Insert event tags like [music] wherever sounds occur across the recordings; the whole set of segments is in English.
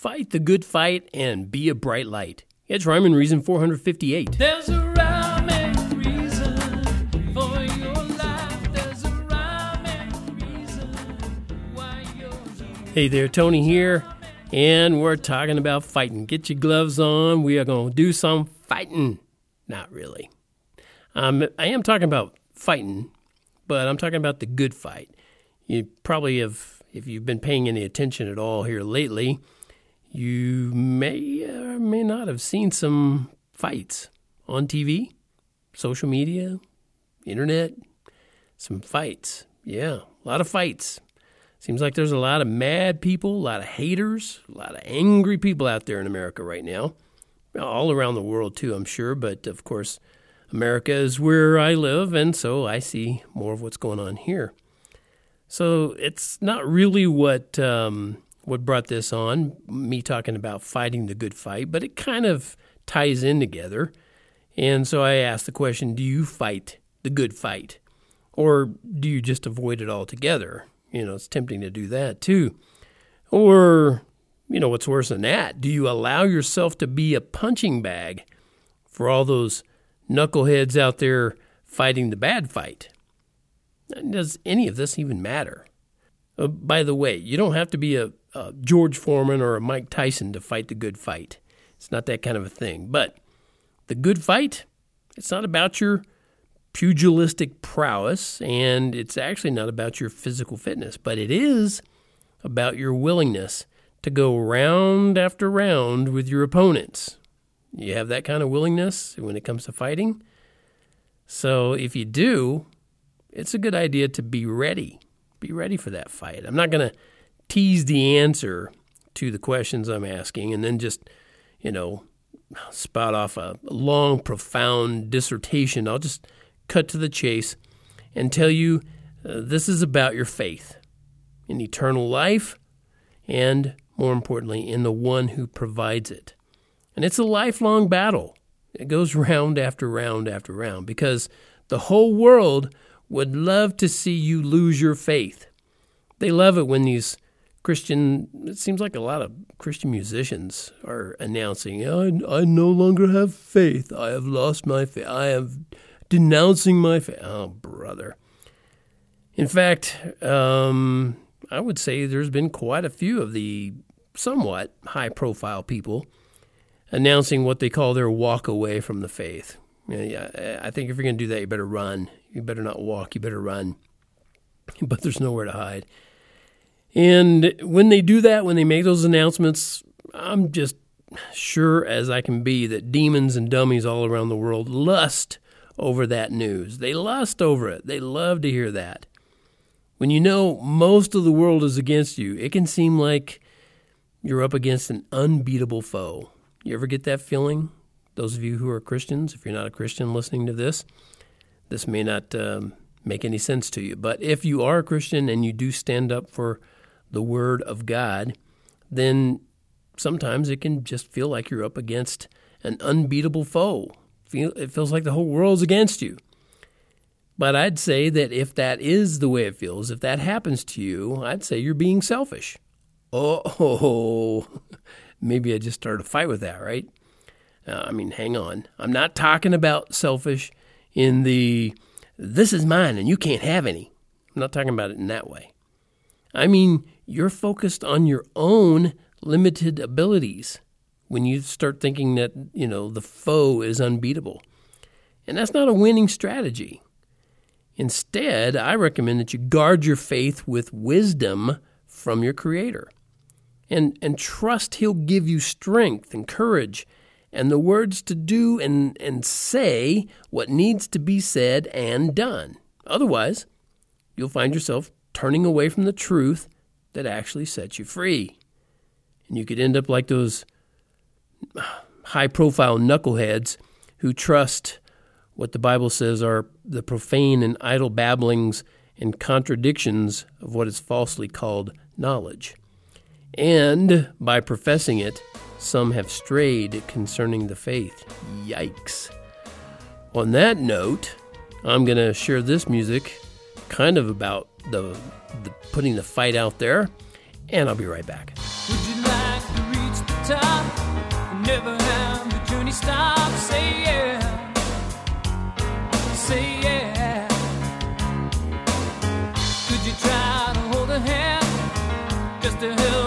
Fight the good fight and be a bright light. It's Rhyme and Reason 458. There's a rhyme and reason for your life. There's a rhyme and reason why you're. Hey there, Tony here, and we're talking about fighting. Get your gloves on. We are going to do some fighting. Not really. Um, I am talking about fighting, but I'm talking about the good fight. You probably have, if you've been paying any attention at all here lately, you may or may not have seen some fights on TV, social media, internet. Some fights. Yeah, a lot of fights. Seems like there's a lot of mad people, a lot of haters, a lot of angry people out there in America right now. All around the world, too, I'm sure. But of course, America is where I live, and so I see more of what's going on here. So it's not really what um, what brought this on, me talking about fighting the good fight, but it kind of ties in together. And so I asked the question: Do you fight the good fight, or do you just avoid it altogether? You know, it's tempting to do that too. Or, you know, what's worse than that? Do you allow yourself to be a punching bag for all those knuckleheads out there fighting the bad fight? Does any of this even matter? Uh, by the way, you don't have to be a, a George Foreman or a Mike Tyson to fight the good fight. It's not that kind of a thing. But the good fight, it's not about your pugilistic prowess, and it's actually not about your physical fitness, but it is about your willingness to go round after round with your opponents. You have that kind of willingness when it comes to fighting. So if you do, it's a good idea to be ready. Be ready for that fight. I'm not going to tease the answer to the questions I'm asking and then just, you know, spout off a long, profound dissertation. I'll just cut to the chase and tell you uh, this is about your faith in eternal life and, more importantly, in the one who provides it. And it's a lifelong battle. It goes [laughs] round after round after round because the whole world would love to see you lose your faith. They love it when these Christian, it seems like a lot of Christian musicians are announcing, I, I no longer have faith. I have lost my faith. I am denouncing my faith. Oh, brother. In fact, um, I would say there's been quite a few of the somewhat high profile people announcing what they call their walk away from the faith. Yeah, I think if you're going to do that, you better run. You better not walk, you better run. [laughs] But there's nowhere to hide. And when they do that, when they make those announcements, I'm just sure as I can be that demons and dummies all around the world lust over that news. They lust over it. They love to hear that. When you know most of the world is against you, it can seem like you're up against an unbeatable foe. You ever get that feeling? Those of you who are Christians, if you're not a Christian listening to this, this may not um, make any sense to you. But if you are a Christian and you do stand up for the Word of God, then sometimes it can just feel like you're up against an unbeatable foe. It feels like the whole world's against you. But I'd say that if that is the way it feels, if that happens to you, I'd say you're being selfish. Oh, [laughs] maybe I just started a fight with that, right? Uh, I mean, hang on. I'm not talking about selfish in the this is mine and you can't have any. I'm not talking about it in that way. I mean, you're focused on your own limited abilities when you start thinking that, you know, the foe is unbeatable. And that's not a winning strategy. Instead, I recommend that you guard your faith with wisdom from your Creator and, and trust He'll give you strength and courage and the words to do and, and say what needs to be said and done. Otherwise, you'll find yourself turning away from the truth that actually sets you free. And you could end up like those uh, high profile knuckleheads who trust what the Bible says are the profane and idle babblings and contradictions of what is falsely called knowledge. And by professing it, some have strayed concerning the faith. Yikes. On that note, I'm going to share this music kind of about the, the, putting the fight out there, and I'll be right back.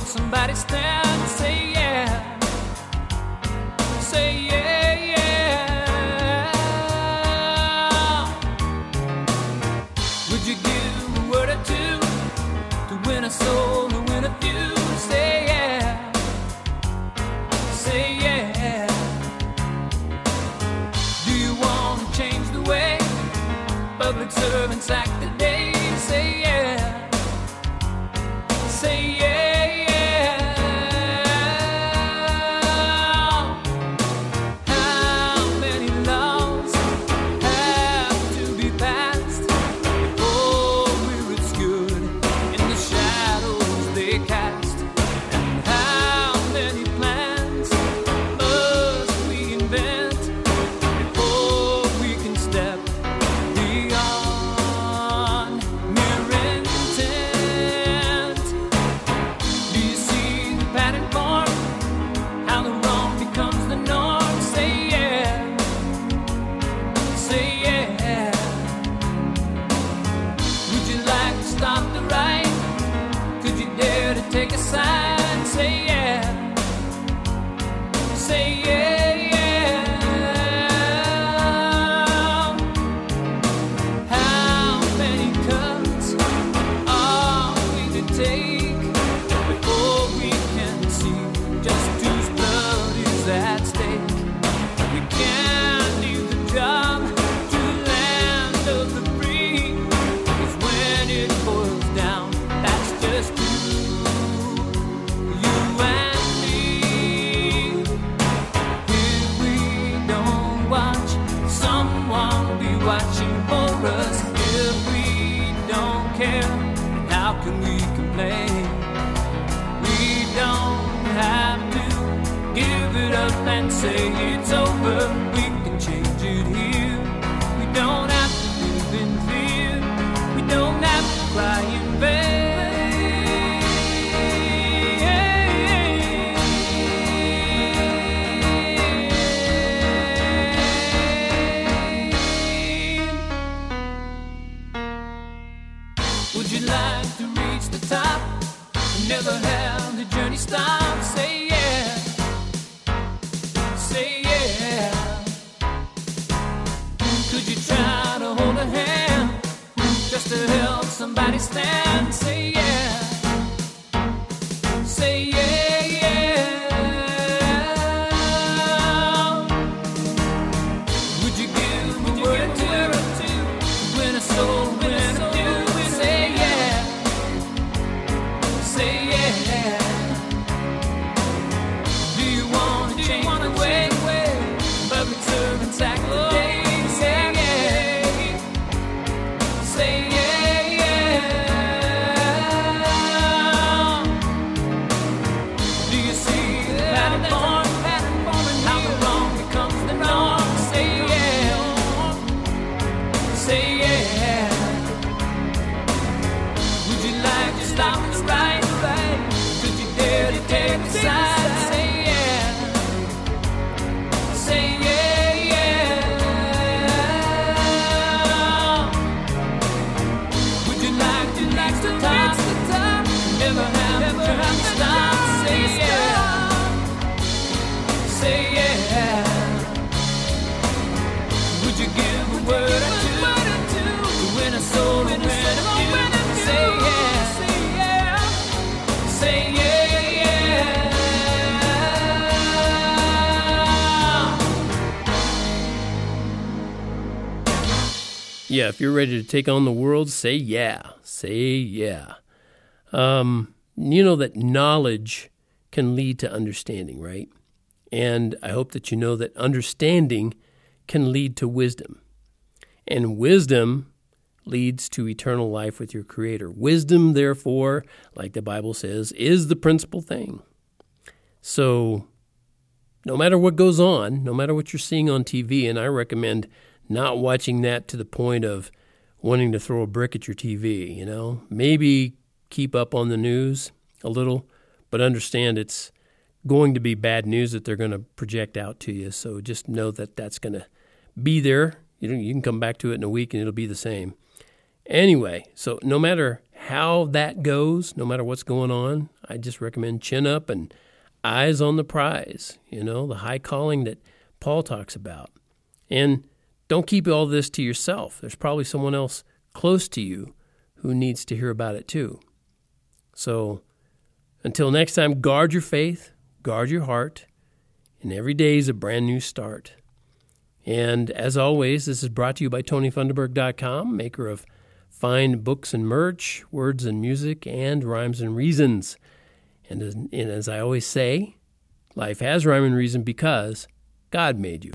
somebody stand say yeah say side. someone be watching for us if we don't care? How can we complain? We don't have to give it up and say it's over. We can change it here. We don't have to live in fear. We don't have to cry. we stand. Yeah, if you're ready to take on the world, say yeah. Say yeah. Um, you know that knowledge can lead to understanding, right? And I hope that you know that understanding can lead to wisdom. And wisdom leads to eternal life with your Creator. Wisdom, therefore, like the Bible says, is the principal thing. So, no matter what goes on, no matter what you're seeing on TV, and I recommend not watching that to the point of wanting to throw a brick at your TV, you know? Maybe keep up on the news a little, but understand it's going to be bad news that they're going to project out to you. So just know that that's going to be there. You, know, you can come back to it in a week and it'll be the same. Anyway, so no matter how that goes, no matter what's going on, I just recommend chin up and eyes on the prize, you know, the high calling that Paul talks about. And don't keep all this to yourself. There's probably someone else close to you who needs to hear about it too. So until next time, guard your faith, guard your heart, and every day is a brand new start. And as always, this is brought to you by TonyFunderburg.com, maker of fine books and merch, words and music, and rhymes and reasons. And as, and as I always say, life has rhyme and reason because God made you.